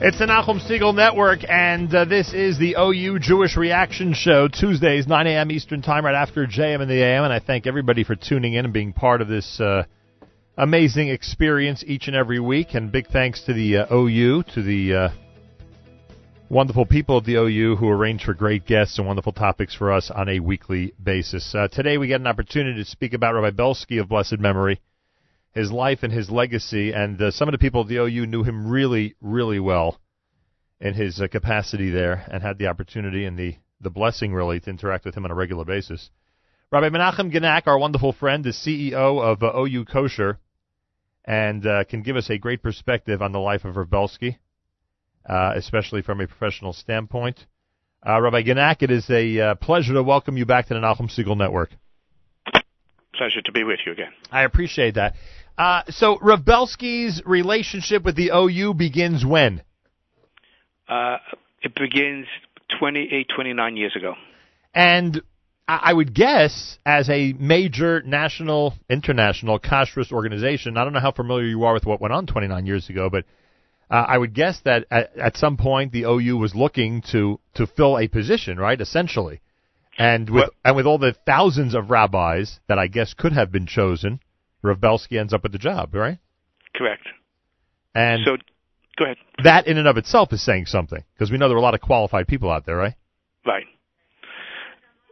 It's the Nachum Segal Network, and uh, this is the OU Jewish Reaction Show, Tuesdays, 9 a.m. Eastern Time, right after JM in the AM. And I thank everybody for tuning in and being part of this uh, amazing experience each and every week. And big thanks to the uh, OU, to the uh, wonderful people of the OU who arrange for great guests and wonderful topics for us on a weekly basis. Uh, today we get an opportunity to speak about Rabbi Belsky of blessed memory his life and his legacy. And uh, some of the people at the OU knew him really, really well in his uh, capacity there and had the opportunity and the, the blessing, really, to interact with him on a regular basis. Rabbi Menachem Genack, our wonderful friend, is CEO of uh, OU Kosher and uh, can give us a great perspective on the life of Reb Belsky, uh, especially from a professional standpoint. Uh, Rabbi Genack, it is a pleasure to welcome you back to the Nachum Segal Network pleasure to be with you again. I appreciate that. Uh, so Reb Belsky's relationship with the OU begins when? Uh, it begins 28, 29 years ago. And I would guess, as a major national, international kashrus organization, I don't know how familiar you are with what went on 29 years ago, but uh, I would guess that at, at some point the OU was looking to to fill a position, right? Essentially, and with well, and with all the thousands of rabbis that I guess could have been chosen, Rav Belsky ends up with the job, right? Correct. And so, go ahead. That in and of itself is saying something because we know there are a lot of qualified people out there, right? Right.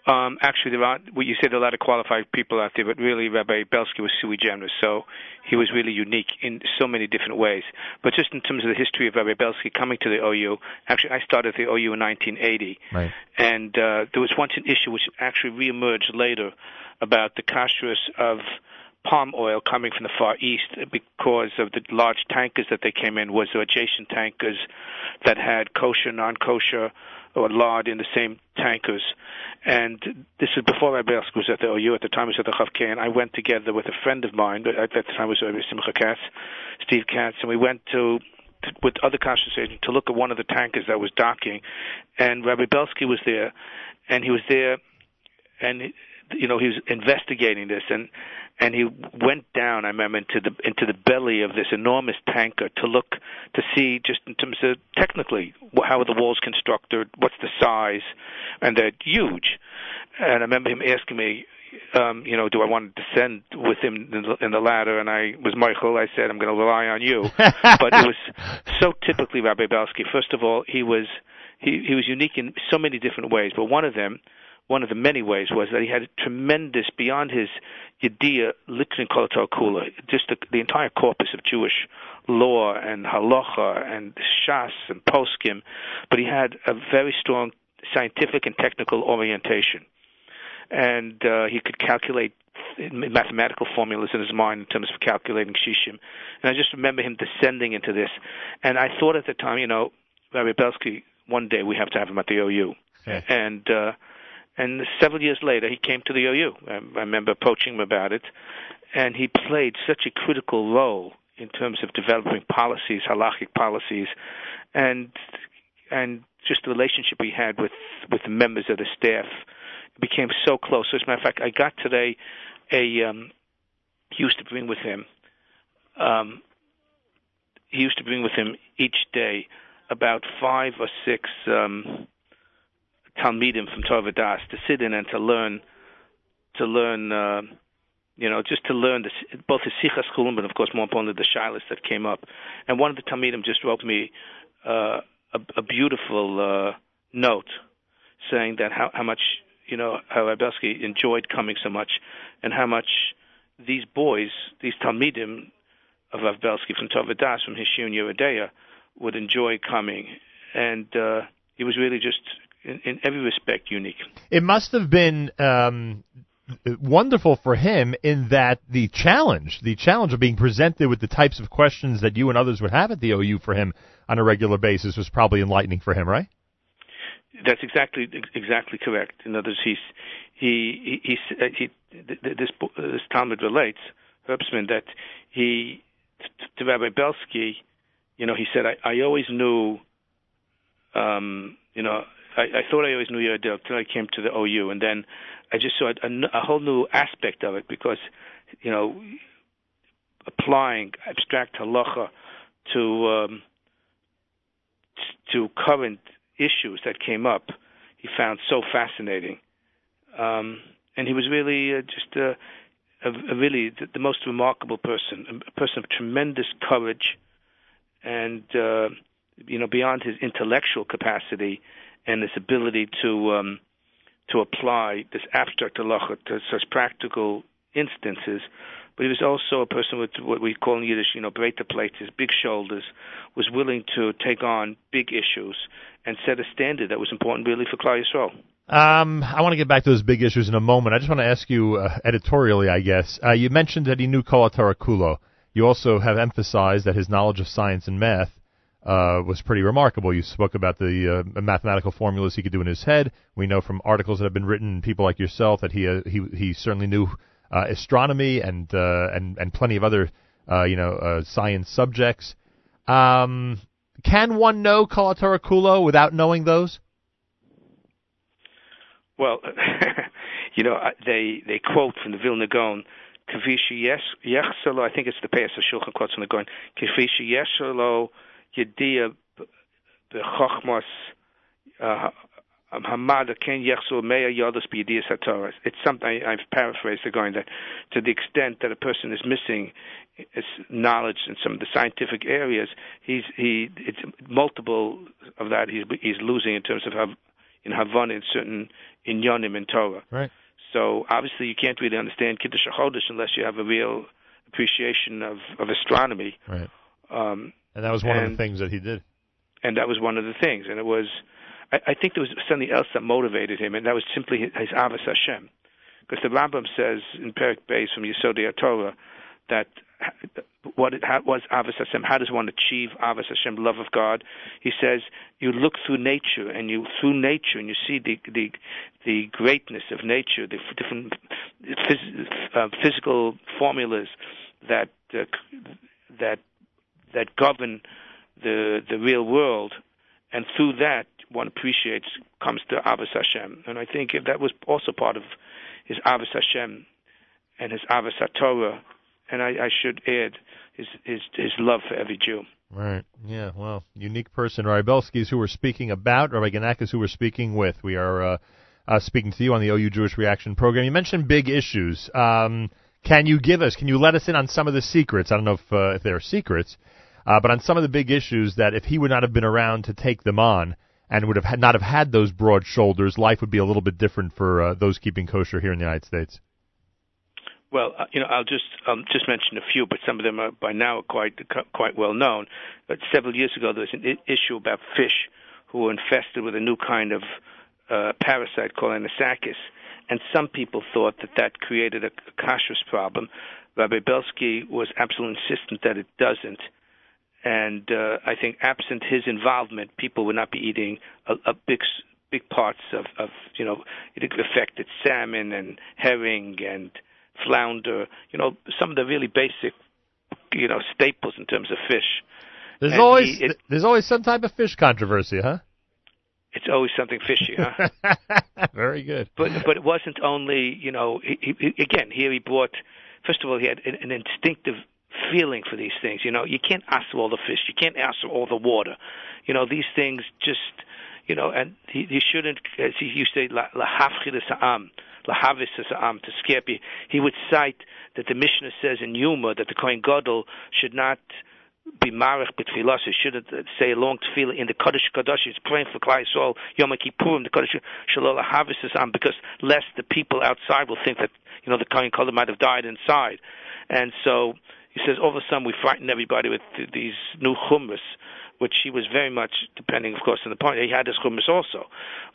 Um, actually, there are, well, you said there are a lot of qualified people out there, but really Rabbi Belsky was sui generis, so he was really unique in so many different ways. But just in terms of the history of Rabbi Belsky coming to the OU, actually, I started the OU in 1980, right. and uh, there was once an issue which actually reemerged later about the kashrus of palm oil coming from the Far East because of the large tankers that they came in was the adjacent tankers that had kosher, non-kosher, or lard in the same tankers. And this is before Rabbi was at the OU. At the time, was at the Kof-K, and I went together with a friend of mine. At that time, was Rabbi Simcha Katz, Steve Katz, and we went to with other kashrus agents to look at one of the tankers that was docking, and Rabbi Belsky was there, and he was there, and you know he was investigating this, and and he went down. I remember into the into the belly of this enormous tanker to look to see just in terms of technically how are the walls constructed, what's the size, and they're huge. And I remember him asking me, um, you know, do I want to descend with him in the, in the ladder? And I was Michael. I said, I'm going to rely on you. but it was so typically Rabbi Belsky. First of all, he was he he was unique in so many different ways, but one of them one of the many ways was that he had a tremendous, beyond his Yediyah, Likrin Kolatar Kula, just the, the, entire corpus of Jewish law and halacha and shas and poskim, but he had a very strong scientific and technical orientation. And uh, he could calculate mathematical formulas in his mind in terms of calculating shishim. And I just remember him descending into this. And I thought at the time, you know, Rabbi Belsky, one day we have to have him at the OU. Yeah. And uh, and several years later, he came to the OU. I, I remember approaching him about it, and he played such a critical role in terms of developing policies, halachic policies, and and just the relationship we had with with the members of the staff became so close. As a matter of fact, I got today a um, he used to bring with him. Um, he used to bring with him each day about five or six um, talmidim from Torah Vodaath to sit in and to learn, to learn, uh, you know, just to learn this, both the sichas chulim, but of course more importantly the shilas that came up. And one of the talmidim just wrote me uh, a, a beautiful uh, note saying that how, how much you know how Rav Belsky enjoyed coming so much, and how much these boys, these talmidim of Rav Belsky from Torah Vodaath from Hishun Yeridea, would enjoy coming, and uh, he was really just in, in every respect unique. It must have been um, wonderful for him in that the challenge, the challenge of being presented with the types of questions that you and others would have at the OU for him on a regular basis was probably enlightening for him, right? That's exactly exactly correct. In other words, he's he he, he, he this this Talmud relates Herbstman that he to Rabbi Belsky, you know, he said I, I always knew, um, you know, I, I thought I always knew your idea until I came to the OU, and then I just saw a, a whole new aspect of it because, you know, applying abstract halacha to um, to current issues that came up, he found so fascinating. Um, and he was really uh, just a, a, a really the, the, most remarkable person, a person of tremendous courage, and uh, you know beyond his intellectual capacity and his ability to um, to apply this abstract halacha to such practical instances. But he was also a person with what we call in Yiddish, you know, breite plates, big shoulders, was willing to take on big issues and set a standard that was important really for Klal Yisrael. Um, I want to get back to those big issues in a moment. I just want to ask you uh, editorially, I guess. Uh, you mentioned that he knew Kol Kulo. You also have emphasized that his knowledge of science and math uh, was pretty remarkable. You spoke about the uh, mathematical formulas he could do in his head. We know from articles that have been written, people like yourself, that he uh, he he certainly knew uh, astronomy and uh, and and plenty of other uh, you know uh, science subjects. Um, can one know Kulo without knowing those? Well, you know, they they quote from the Vilna Gaon, "Kavishi yechselo." I think it's the of Shulchan quotes from the Gaon. "Kavishi b'chochmos uh, hamada ken yechsel meya satoras." It's something I've paraphrased Gaon that to the extent that a person is missing his knowledge in some of the scientific areas, he's he it's multiple of that he's he's losing in terms of how in Havana in certain in Yonim and Torah. Right. So obviously you can't really understand Kiddush HaChodesh unless you have a real appreciation of, of astronomy. Right. Um, and that was one and, of the things that he did. And that was one of the things. And it was, I, I think there was something else that motivated him, and that was simply his, his Ahavas Hashem. Because the Rambam says in Perek Beis from Yesodei Torah that what it, how, was Ahavas Hashem? How does one achieve Ahavas Hashem, love of God? He says you look through nature, and you through nature, and you see the the the greatness of nature, the different phys, uh, physical formulas that uh, that that govern the the real world, and through that one appreciates comes to Ahavas Hashem. And I think if that was also part of his Ahavas Hashem and his Ahavas Torah and I, I should add his, his his love for every Jew. Right. Yeah. Well, unique person. Rabbi Belsky is who we're speaking about. Rabbi Genack is who we're speaking with. We are uh, uh, speaking to you on the OU Jewish Reaction program. You mentioned big issues. Um, can you give us? Can you let us in on some of the secrets? I don't know if uh, if they are secrets, uh, but on some of the big issues that if he would not have been around to take them on and would have had, not have had those broad shoulders, life would be a little bit different for uh, those keeping kosher here in the United States. Well, uh, you know, I'll just um, just mention a few, but some of them are by now quite quite well known. But several years ago, there was an I- issue about fish who were infested with a new kind of uh, parasite called anisakis, and some people thought that that created a, a kashrus problem. Rabbi Belsky was absolutely insistent that it doesn't, and uh, I think absent his involvement, people would not be eating a, a big big parts of, of you know it affected salmon and herring and flounder, you know, some of the really basic, you know, staples in terms of fish. There's and always he, it, there's always some type of fish controversy, huh? It's always something fishy, huh? Very good. But but it wasn't only, you know, he, he, again here he brought. First of all, he had an, an instinctive feeling for these things. You know, you can't ask for all the fish, you can't ask for all the water. You know, these things just, you know, and he, he shouldn't, as he used to say, la, la ha'am lahavis am to scare. He would cite that the Mishnah says in Yoma that the Kohen Gadol should not be marich b'tfilas. He shouldn't say a long tefillah in the Kodesh Kodesh. He's praying for Klal Yisrael Yom Kippurim. The Kodesh Shalom Lahavis am because lest the people outside will think that you know the Kohen Gadol might have died inside, and so he says all of a sudden we frightened everybody with these new chumras which he was very much depending, of course, on the point. He had his chumras also,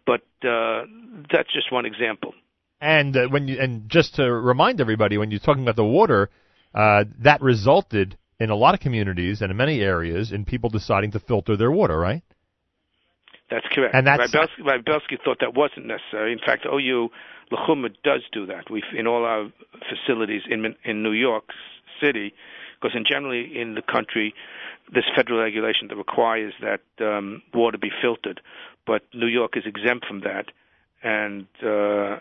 but uh, that's just one example. And uh, when you and just to remind everybody, when you're talking about the water, uh, that resulted in a lot of communities and in many areas in people deciding to filter their water, right? That's correct. And that's Rybelsky, Rybelsky thought that wasn't necessary. In fact, OU Lachuma does do that. We in all our facilities in in New York City, because in generally in the country, there's federal regulation that requires that um, water be filtered, but New York is exempt from that, and uh,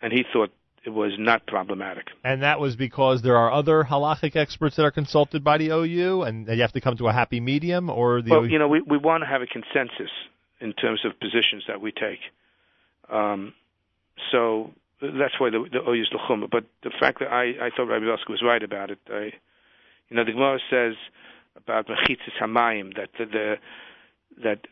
and he thought it was not problematic. And that was because there are other halachic experts that are consulted by the OU, and you have to come to a happy medium, or the well, OU? you know, we we want to have a consensus in terms of positions that we take. Um, so that's why the, the OU is the But the fact that I, I thought Rabbi Belsky was right about it, I, you know, the Gemara says about mechitzis hamayim that the, the that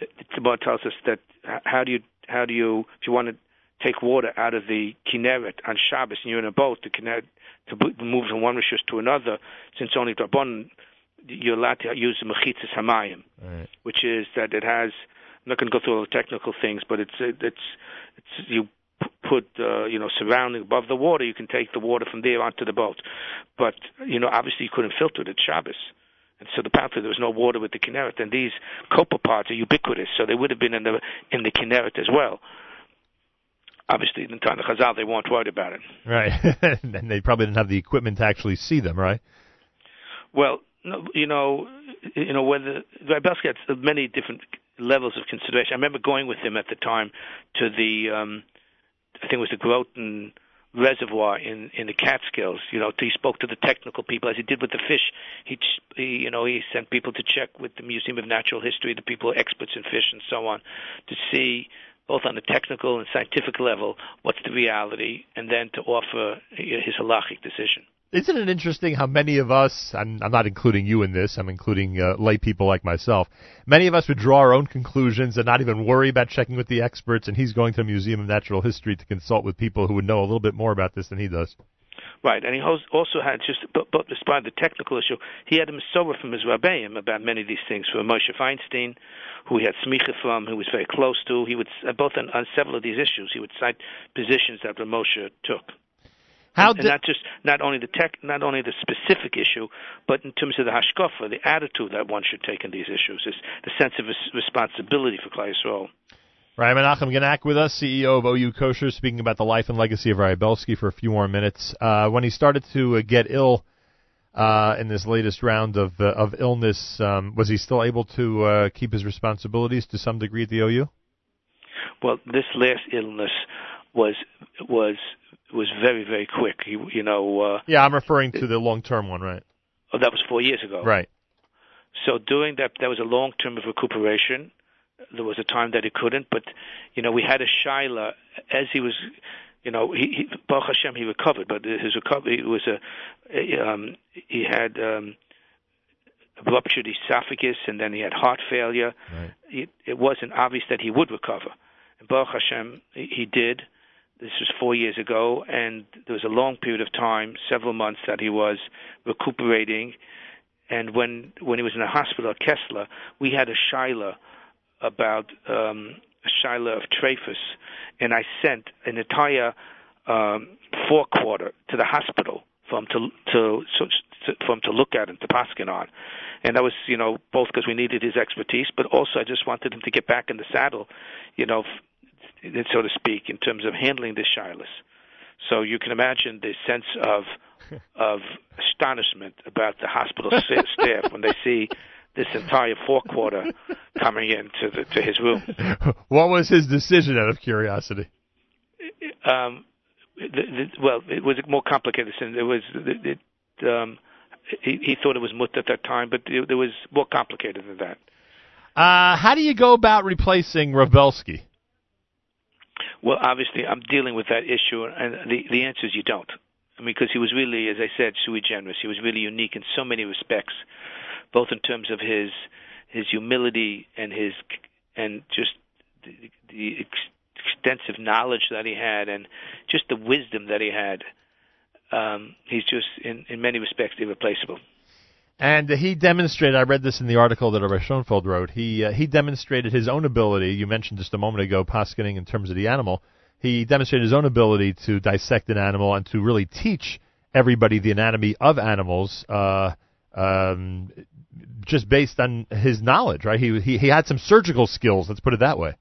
the, the Gemara tells us that how do you how do you if you want to take water out of the Kinneret on Shabbos and you're in a boat to Kinneret, to move from one rishus to another, since only Rabban you're allowed to use the mechitzis hamayim, right. which is that it has. I'm not going to go through all the technical things, but it's it's it's you put uh, you know surrounding above the water, you can take the water from there onto the boat. But you know obviously you couldn't filter it at Shabbos. And so the apparently there was no water with the Kinneret, and these copepods are ubiquitous, so they would have been in the in the Kinneret as well obviously in the time of Chazal they weren't worried about it. Right, and they probably didn't have the equipment to actually see them, right? Well, no, you know, you know whether Belsky had many different levels of consideration. I remember going with him at the time to the, um, I think it was the Croton reservoir in in the Catskills. You know, he spoke to the technical people as he did with the fish. He, he you know, he sent people to check with the Museum of Natural History, the people experts in fish and so on, to see both on the technical and scientific level, what's the reality, and then to offer his halachic decision. Isn't it interesting how many of us, I'm, I'm not including you in this, I'm including uh, lay people like myself, many of us would draw our own conclusions and not even worry about checking with the experts, and he's going to the Museum of Natural History to consult with people who would know a little bit more about this than he does. Right, and he also had just, but, but despite the technical issue, he had a Masorah from his Rabbeim about many of these things. from Moshe Feinstein, who he had smicha from, who was very close to, he would uh, both on, on several of these issues, he would cite positions that Moshe took. How and, and not just not only the tech, not only the specific issue, but in terms of the hashkafa, the attitude that one should take in these issues, is the sense of responsibility for Klal Yisrael. Rabbi Menachem Genack with us, CEO of OU Kosher, speaking about the life and legacy of Rabbi for a few more minutes. Uh, when he started to uh, get ill uh, in this latest round of uh, of illness, um, was he still able to uh, keep his responsibilities to some degree at the OU? Well, this last illness was was was very very quick. You, you know. Uh, yeah, I'm referring to the long term one, right? Oh, that was four years ago. Right. So during that, there was a long term of recuperation there was a time that he couldn't, but you know we had a shaila as he was, you know, he, he Baruch Hashem he recovered, but his recovery was a, a um, he had um, ruptured esophagus and then he had heart failure. Right. It, it wasn't obvious that he would recover, and Baruch Hashem he, he did. This was four years ago, and there was a long period of time, several months, that he was recuperating. And when when he was in the hospital at Kessler, we had a shaila about um, a Shiloh of Trefus, and I sent an entire um, forequarter to the hospital for him to to, to for him to look at and to paskin on, and that was you know both because we needed his expertise, but also I just wanted him to get back in the saddle, you know, so to speak, in terms of handling this Shilas. So you can imagine the sense of of astonishment about the hospital staff when they see this entire forequarter coming into the, to his room. What was his decision, out of curiosity? Um, the, the, well, it was more complicated. It was it, it, um, he, he thought it was mut at that time, but it, it was more complicated than that. Uh, how do you go about replacing Rav Belsky? Well, obviously, I'm dealing with that issue, and the the answer is you don't. I mean, because he was really, as I said, sui generis. He was really unique in so many respects both in terms of his his humility and his and just the, the ex- extensive knowledge that he had and just the wisdom that he had. Um, he's just in in many respects irreplaceable. And he demonstrated. I read this in the article that Rabbi Schoenfeld wrote. He uh, he demonstrated his own ability. You mentioned just a moment ago, Paskining in terms of the animal. He demonstrated his own ability to dissect an animal and to really teach everybody the anatomy of animals. Uh, um, just based on his knowledge, right? He he he had some surgical skills. Let's put it that way.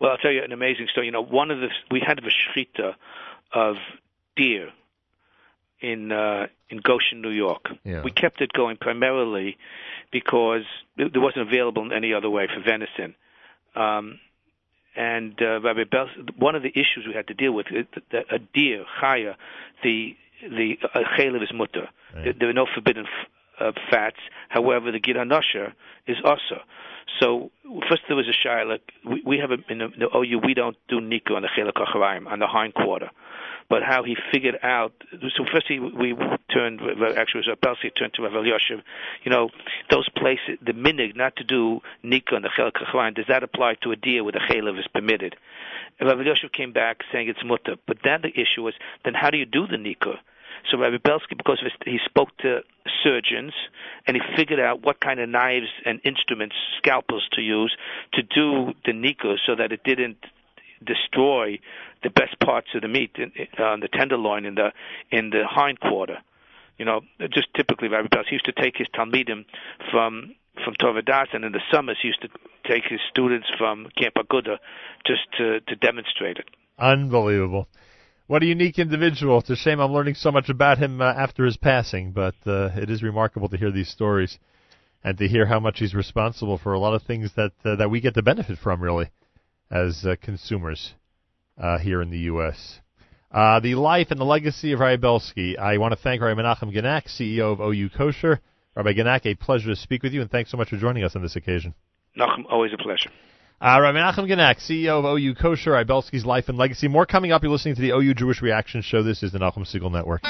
Well, I'll tell you an amazing story. You know, one of the we had a shechita of deer in uh, in Goshen, New York. Yeah. We kept it going primarily because it, it wasn't available in any other way for venison. Um, and uh, Rabbi Bels, one of the issues we had to deal with, is that a deer, chaya, the the uh, chaylev is mutter. Right. There, are no forbidden f- uh, fats. However, the gid is also. So first there was a shiloh. We, we have a, in the, the OU we don't do niku on the chelak on the hind quarter but how he figured out. So first we turned, actually it was Pelsi turned to Rav Yoshev, you know, those places, the minig not to do nika and the chel kachlan, does that apply to a deer where the chalev is permitted? Rav Yoshev came back saying it's mutter, but then the issue was, then how do you do the nika? So Rabbi Belsky, because he spoke to surgeons and he figured out what kind of knives and instruments, scalpels to use to do the nika so that it didn't destroy the best parts of the meat in, uh, the tenderloin in the in the hind quarter. You know, just typically Rabbi Bas used to take his talmidim from from Torah Vodaath, and in the summers he used to take his students from Camp Aguda just to to demonstrate it. Unbelievable. What a unique individual. It's a shame I'm learning so much about him uh, after his passing, but uh, it is remarkable to hear these stories and to hear how much he's responsible for a lot of things that uh, that we get to benefit from, really as uh, consumers uh, here in the U.S. Uh, the life and the legacy of Rabbi Belsky. I want to thank Rabbi Menachem Genack, CEO of OU Kosher. Rabbi Genack, a pleasure to speak with you, and thanks so much for joining us on this occasion. Nachum, always a pleasure. Uh, Rabbi Menachem Genack, CEO of OU Kosher, Rabbi Belsky's life and legacy. More coming up. You're listening to the OU Jewish Reaction Show. This is the Nachum Segal Network.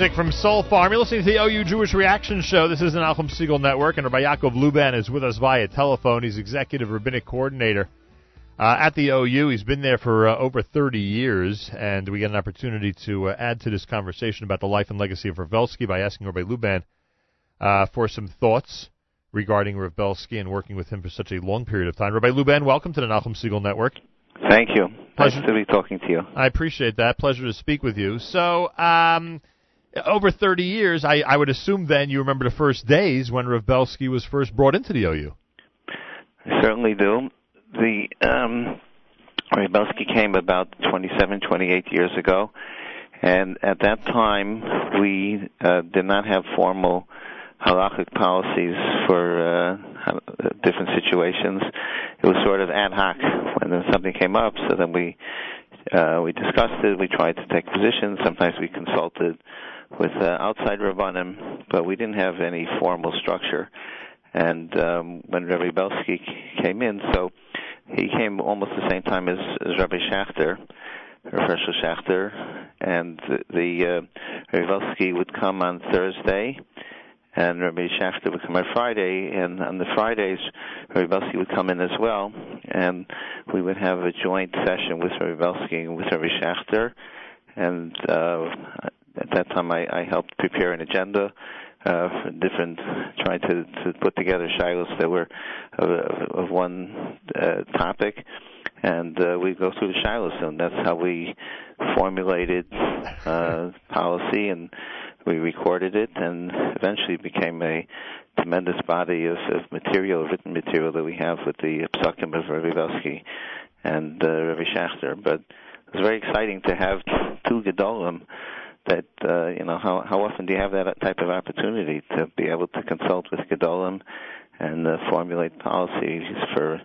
Music from Soul Farm. You're listening to the OU Jewish Reaction Show. This is an Nachum Segal Network, and Rabbi Yaakov Luban is with us via telephone. He's executive rabbinic coordinator uh, at the OU. He's been there for uh, over 30 years, and we get an opportunity to uh, add to this conversation about the life and legacy of Rav Belsky by asking Rabbi Luban uh, for some thoughts regarding Rav Belsky and working with him for such a long period of time. Rabbi Luban, welcome to the Nachum Segal Network. Thank you. Pleasure to be talking to you. I appreciate that. Pleasure to speak with you. So, um, over 30 years, I, I would assume then you remember the first days when Rav Belsky was first brought into the OU. I certainly do. The um, Rav Belsky came about 27, 28 years ago, and at that time we uh, did not have formal halachic policies for uh, different situations. It was sort of ad hoc when something came up, so then we uh, we discussed it. We tried to take positions. Sometimes we consulted with uh, outside rabbanim, but we didn't have any formal structure. And um, when Rabbi Belsky came in, so he came almost the same time as, as Rabbi Schachter, Herschel Schachter, and the, the uh, Rabbi Belsky would come on Thursday, and Rabbi Schachter would come on Friday, and on the Fridays, Rabbi Belsky would come in as well, and we would have a joint session with Rabbi Belsky and with Rabbi Schachter, and uh, at that time I, I helped prepare an agenda uh, different, trying to, to put together shilos that were of, of one uh, topic, and uh, we go through the shilos, and that's how we formulated uh, policy, and we recorded it, and eventually became a tremendous body of, of material, written material that we have with the psukim of Rabbi Belsky and uh, Rabbi Schachter. But it was very exciting to have two gedolim that uh, you know how how often do you have that type of opportunity to be able to consult with Gedolim and uh, formulate policies for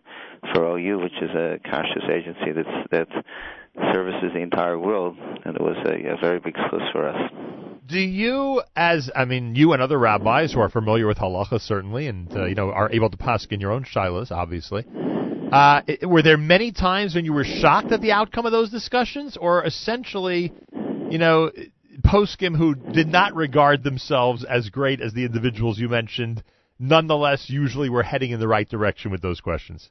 for OU, which is a kashrus agency that's that services the entire world, and it was a, a very big source for us. Do you, as I mean, you and other rabbis who are familiar with halacha certainly, and uh, you know are able to pass in your own shilas, obviously. Uh, were there many times when you were shocked at the outcome of those discussions, or essentially, you know, poskim who did not regard themselves as great as the individuals you mentioned, nonetheless, usually were heading in the right direction with those questions?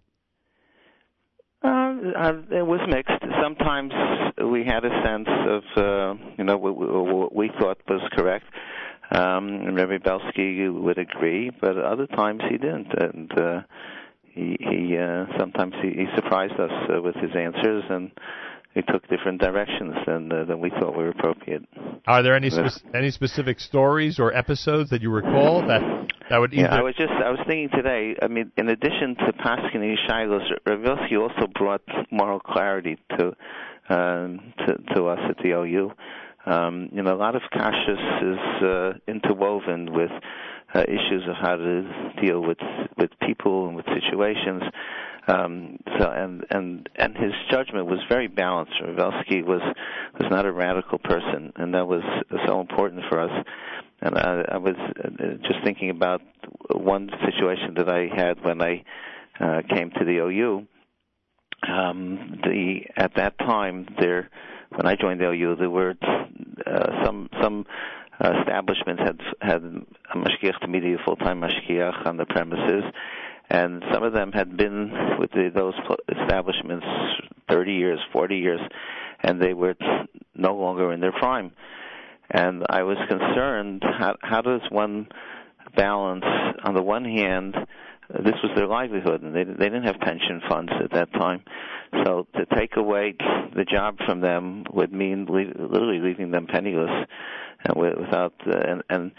Uh, it was mixed. Sometimes we had a sense of, uh, you know, what, we thought was correct. Um, Rabbi Belsky would agree, but other times he didn't, and uh, he, he uh, sometimes he, he surprised us uh, with his answers, and it took different directions than uh, than we thought were appropriate. Are there any spe- any specific stories or episodes that you recall that that would either? Yeah, I was just I was thinking today. I mean, in addition to Paskin Shilos, Rav Belsky also brought moral clarity to um, to, to us at the OU. Um, you know, a lot of kashrus is uh, interwoven with uh, issues of how to deal with with people and with situations. Um, so and and and his judgment was very balanced. Rav Belsky was was not a radical person, and that was so important for us. And I, I was uh, just thinking about one situation that I had when I uh, came to the OU. Um, the at that time there, when I joined the OU, there were uh, some some establishments had had a mashgiach media full time mashgiach on the premises and some of them had been with the, those establishments 30 years, 40 years, and they were no longer in their prime. And I was concerned how, how does one balance, on the one hand, this was their livelihood, and they they didn't have pension funds at that time. So to take away the job from them would mean literally leaving them penniless, and without. Uh, and, and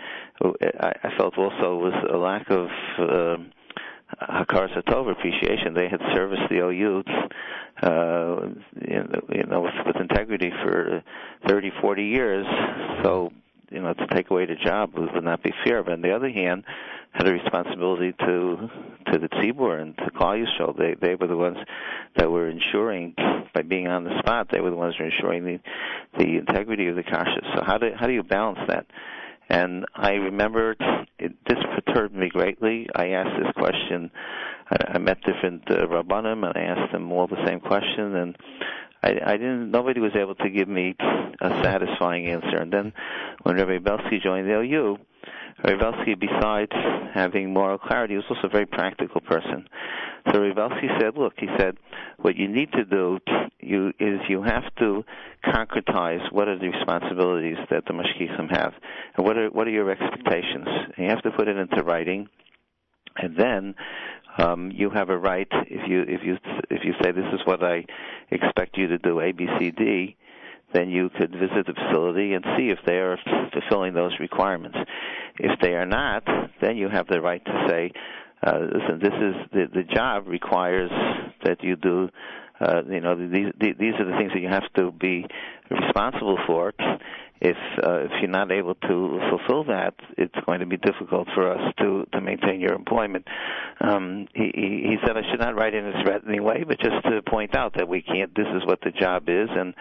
I felt also was a lack of. Uh, Hakar Satov appreciation. They had serviced the OU, uh, you know, with, with integrity for 30, 40 years. So, you know, to take away the job would not be fair. But on the other hand, had a responsibility to to the Tzibur and to Klal Yisrael. They they were the ones that were ensuring by being on the spot. They were the ones who were ensuring the the integrity of the kashrus. So how do how do you balance that? And I remember it, this perturbed me greatly. I asked this question. I, I met different uh, rabbanim, and I asked them all the same question, and I, I didn't. Nobody was able to give me a satisfying answer. And then, when Rabbi Belsky joined the OU, Rabbi besides having moral clarity, was also a very practical person. So Rabbi said, look, he said, what you need to do you, is you have to concretize what are the responsibilities that the mashgichim have, and what are what are your expectations. And you have to put it into writing, and then um, you have a right if you if you if you say this is what I expect you to do A B C D then you could visit the facility and see if they are fulfilling those requirements. If they are not, then you have the right to say, uh, listen, this is the, the job requires that you do uh, you know, these these are the things that you have to be responsible for, if uh, if you're not able to fulfill that, it's going to be difficult for us to to maintain your employment. Um, he, he said I should not write in a threatening way, but just to point out that we can't. This is what the job is, and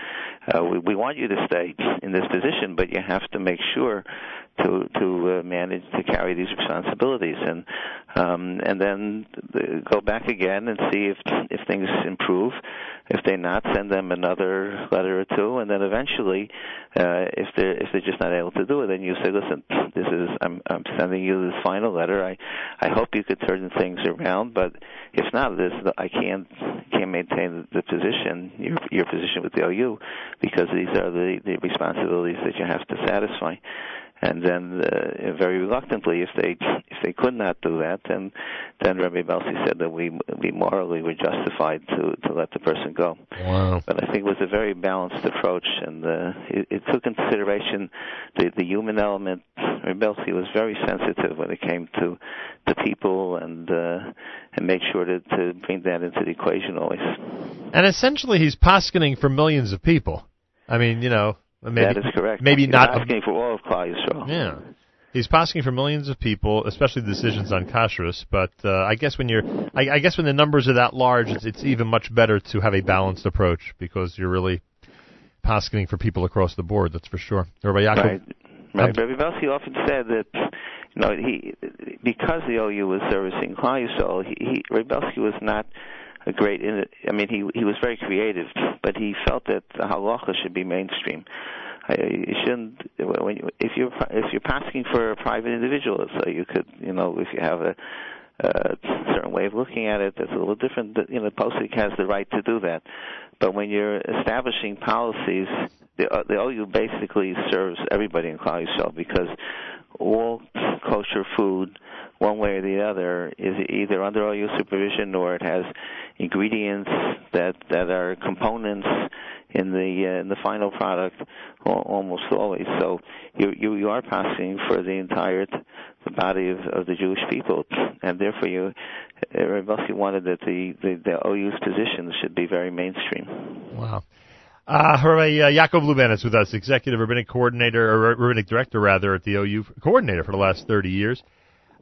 uh, we, we want you to stay in this position, but you have to make sure to to uh, manage to carry these responsibilities and um, and then go back again and see if if things improve. If they're not, send them another letter or two, and then eventually, uh, if they're if they're just not able to do it, then you say, listen, this is I'm I'm sending you this final letter. I I hope you could turn things around, but if not, this I can't can't maintain the position your your position with the OU because these are the the responsibilities that you have to satisfy and then uh, very reluctantly, if they if they could not do that, then then Rabbi Belsky said that we we morally were justified to to let the person go. Wow! But I think it was a very balanced approach, and uh, it, it took consideration the the human element. Rabbi Belsky was very sensitive when it came to the people, and uh, and made sure to to bring that into the equation always. And essentially, he's poskening for millions of people. I mean, you know, Maybe, that is correct. Maybe He's not asking for all of Klal Yisrael. Yeah. He's asking for millions of people, especially decisions on kashrus. But uh, I guess when you're, I, I guess when the numbers are that large, it's, it's even much better to have a balanced approach because you're really asking for people across the board. That's for sure. Rabbi Yaakov, Right. Right. Rabbi Belsky often said that you know he because the OU was servicing Klal Yisrael, he, he Rabbi Belsky was not a great. I mean, he he was very creative, but he felt that the halacha should be mainstream. You shouldn't when you, if you're if you're asking for a private individual, so you could you know if you have a a certain way of looking at it that's a little different. You know, Posik has the right to do that, but when you're establishing policies, the, uh, the OU basically serves everybody in Klal Yisrael because all kosher food, one way or the other, is either under OU supervision or it has ingredients that that are components in the uh, in the final product almost always. So you you, you are passing for the entire the body of, of the Jewish people, and therefore you Reb Belsky wanted that the, the the OU's position should be very mainstream. Wow. Uh, Rabbi uh, Yaakov Luban is with us, executive rabbinic coordinator, or rabbinic director rather, at the OU coordinator for the last 30 years.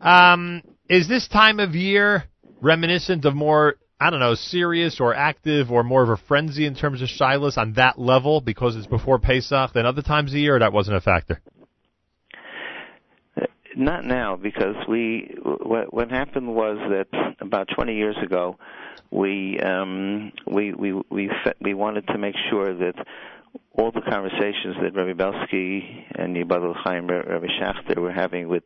Um, is this time of year reminiscent of more, I don't know, serious or active or more of a frenzy in terms of shilas on that level because it's before Pesach than other times of year, or that wasn't a factor? Not now, because we what, what happened was that about 20 years ago, we um, we we we we wanted to make sure that all the conversations that Rabbi Belsky and Yibadul Chaim Rabbi Schachter were having with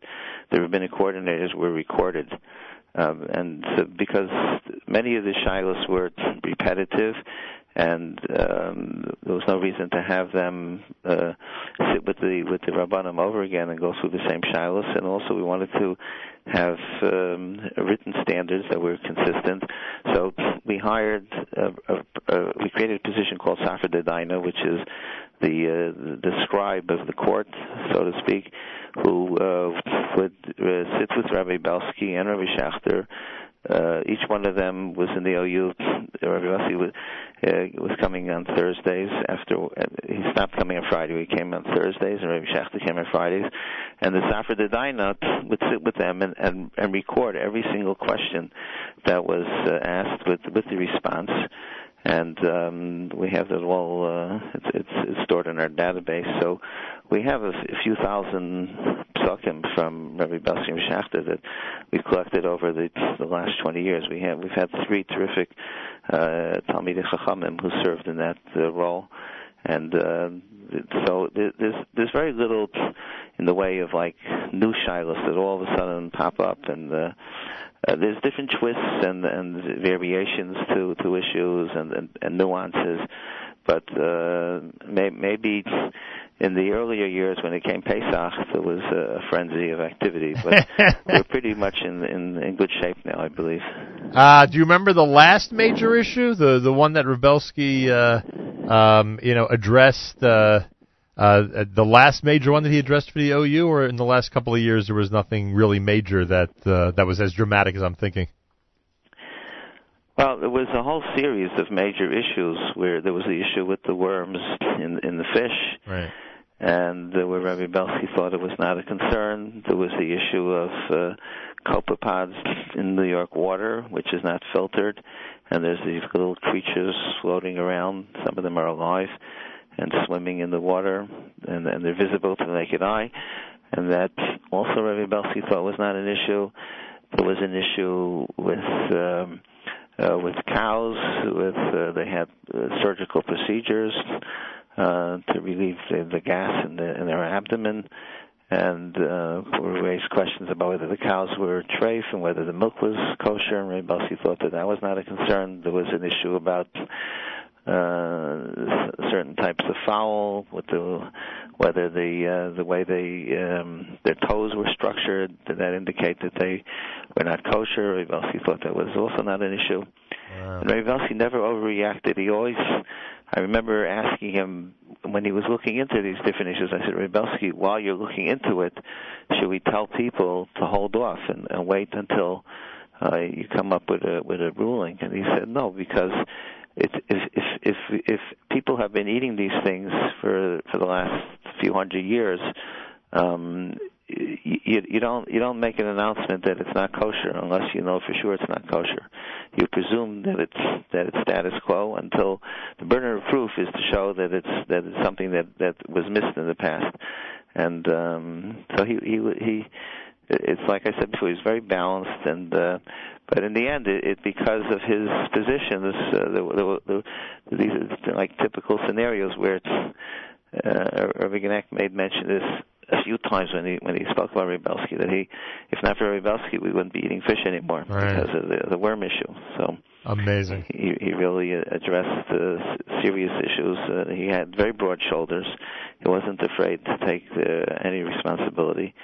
the rabbinic coordinators were recorded. Um, and so because many of the shilas were repetitive and um, there was no reason to have them uh, sit with the with the rabbanim over again and go through the same shilas. And also, we wanted to have um, written standards that were consistent. So we hired, a, a, a, we created a position called Safra Dedaina, which is the uh, the scribe of the court, so to speak, who uh, would uh, sit with Rabbi Belsky and Rabbi Schachter uh, each one of them was in the OU. Rabbi was, uh, was coming on Thursdays. After uh, he stopped coming on Friday, he came on Thursdays, and Rabbi Schachter came on Fridays. And the Safra Dedaina would sit with them and, and and record every single question that was uh, asked with with the response and um, we have that all uh, it's, it's, it's stored in our database. So we have a, few thousand psukim from Rabbi Basim Schachter that we've collected over the, the last 20 years. We have we've had three terrific uh, Talmidei Chachamim who served in that uh, role, and uh, so there's there's very little in the way of like new shilas that all of a sudden pop up and. Uh, uh, there's different twists and, and variations to, to issues and, and, and nuances, but uh, may, maybe in the earlier years when it came Pesach, there was a frenzy of activity, but we're pretty much in, in in good shape now, I believe. Uh, do you remember the last major issue, the the one that Reb Belsky, uh, um, you know, addressed? Uh, uh, the last major one that he addressed for the OU, or in the last couple of years, there was nothing really major that uh, that was as dramatic as I'm thinking. Well, there was a whole series of major issues where there was the issue with the worms in in the fish, right. And uh, where Rabbi Belsky thought it was not a concern. There was the issue of uh, copepods in New York water, which is not filtered, and there's these little creatures floating around. Some of them are alive and swimming in the water, and, and they're visible to the naked eye. And that also Rabbi Belsky thought was not an issue. There was an issue with um, uh, with cows. With uh, they had uh, surgical procedures uh, to relieve the, the gas in, the, in their abdomen, and uh, we raised questions about whether the cows were treif and whether the milk was kosher. And Rav thought that that was not a concern. There was an issue about uh, certain types of fowl, with the whether the uh, the way they um, their toes were structured did that indicate that they were not kosher. Rav Belsky thought that was also not an issue. Wow. And Rav Belsky never overreacted. He always I remember asking him when he was looking into these different issues. I said, Reb Belsky, while you're looking into it, should we tell people to hold off and, and wait until uh, you come up with a with a ruling? And he said, no, because it, if if if if people have been eating these things for for the last few hundred years, um, you, you don't you don't make an announcement that it's not kosher unless you know for sure it's not kosher. You presume that it's that it's status quo until the burden of proof is to show that it's that it's something that that was missed in the past. And um, so he he he it's like I said before, he's very balanced, and uh, but in the end, it, it because of his position, this uh, the, the, the, these are like typical scenarios where it's uh, Rabbi Genack made mention this a few times when he when he spoke about Rav Belsky that he, if not for Rav Belsky, we wouldn't be eating fish anymore right. because of the, the worm issue. So amazing. He he really addressed uh, serious issues. Uh, he had very broad shoulders. He wasn't afraid to take uh, any responsibility.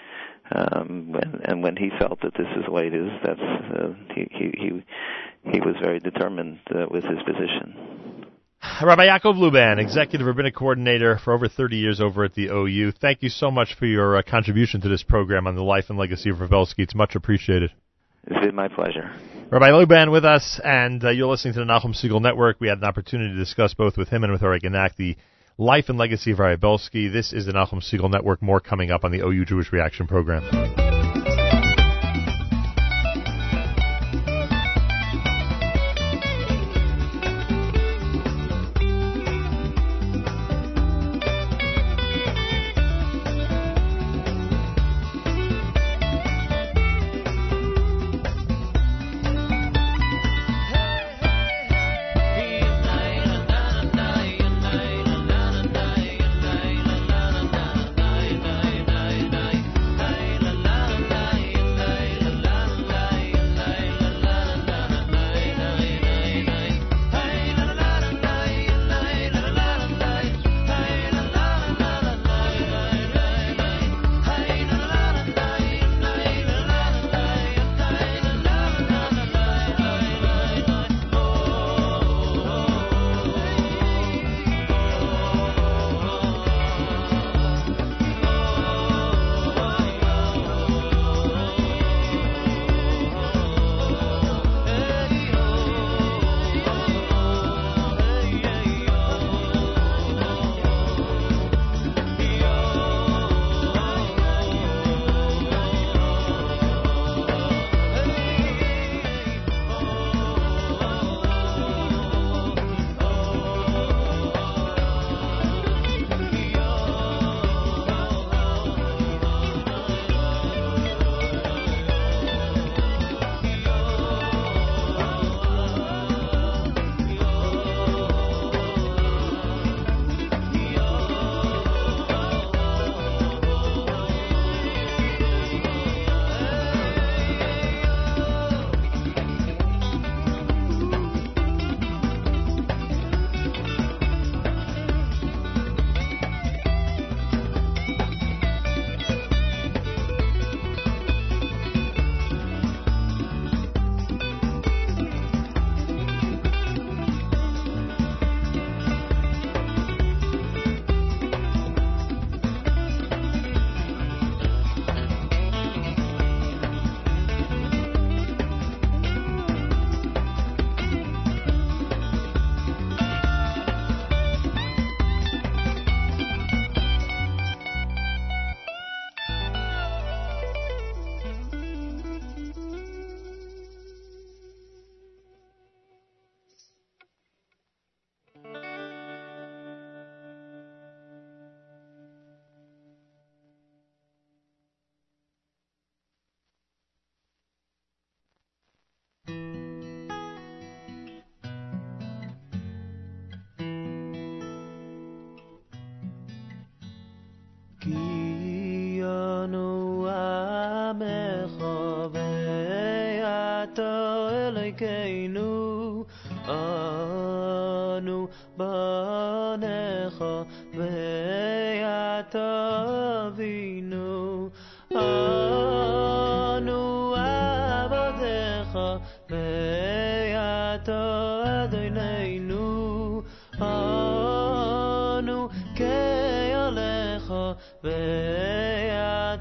Um, and, and when he felt that this is the way it is, that's uh, he he he he was very determined uh, with his position. Rabbi Yaakov Luban, Executive Rabbinic Coordinator for over 30 years over at the OU. Thank you so much for your uh, contribution to this program on the life and legacy of Reb Belsky. It's much appreciated. It's been my pleasure. Rabbi Luban with us, and uh, you're listening to the Nachum Segal Network. We had an opportunity to discuss both with him and with Ari Genack the life and legacy of Rabbi Belsky. This is the Nachum Segal Network. More coming up on the OU Jewish Reaction program.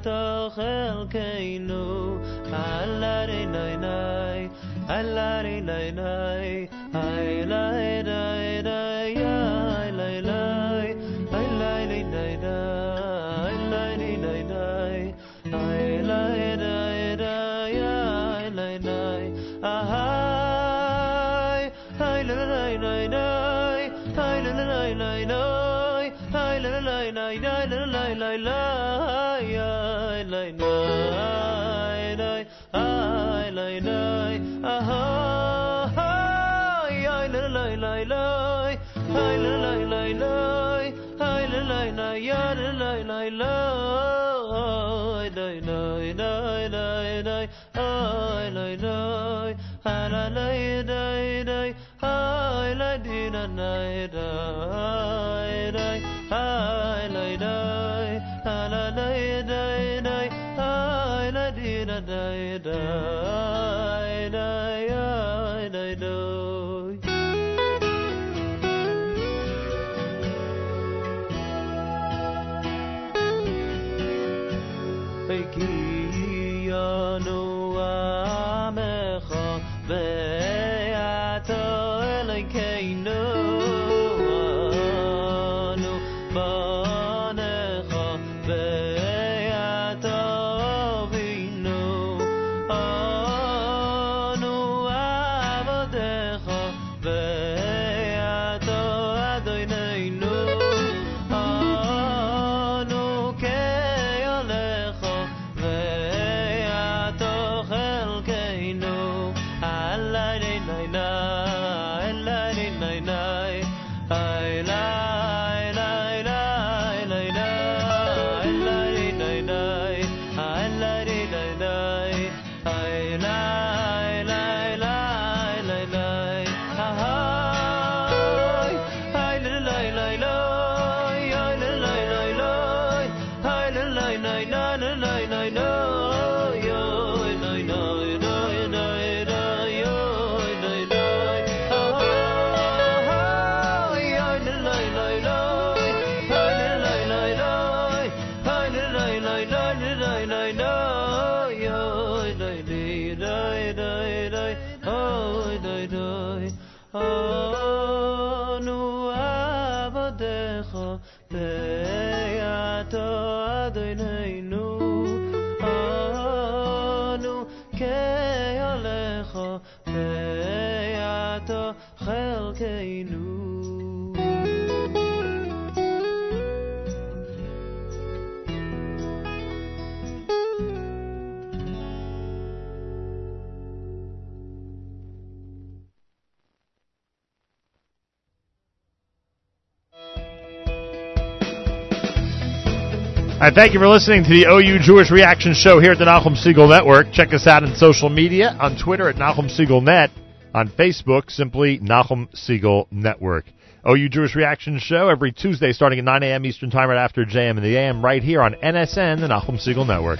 ויד חלקנו אללה נאי נאי אללה נאי נאי אללה נאי נאי אללה la la da da ha la di da da da da ha la da la la da da ha la di da da da da da da Hey, Keanu bed. Right, thank you for listening to the OU Jewish Reaction Show here at the Nachum Segal Network. Check us out on social media, on Twitter at Nachum Segal Net, on Facebook, simply Nachum Segal Network. OU Jewish Reaction Show every Tuesday starting at 9 a.m. Eastern Time right after JM and the AM right here on NSN, the Nachum Segal Network.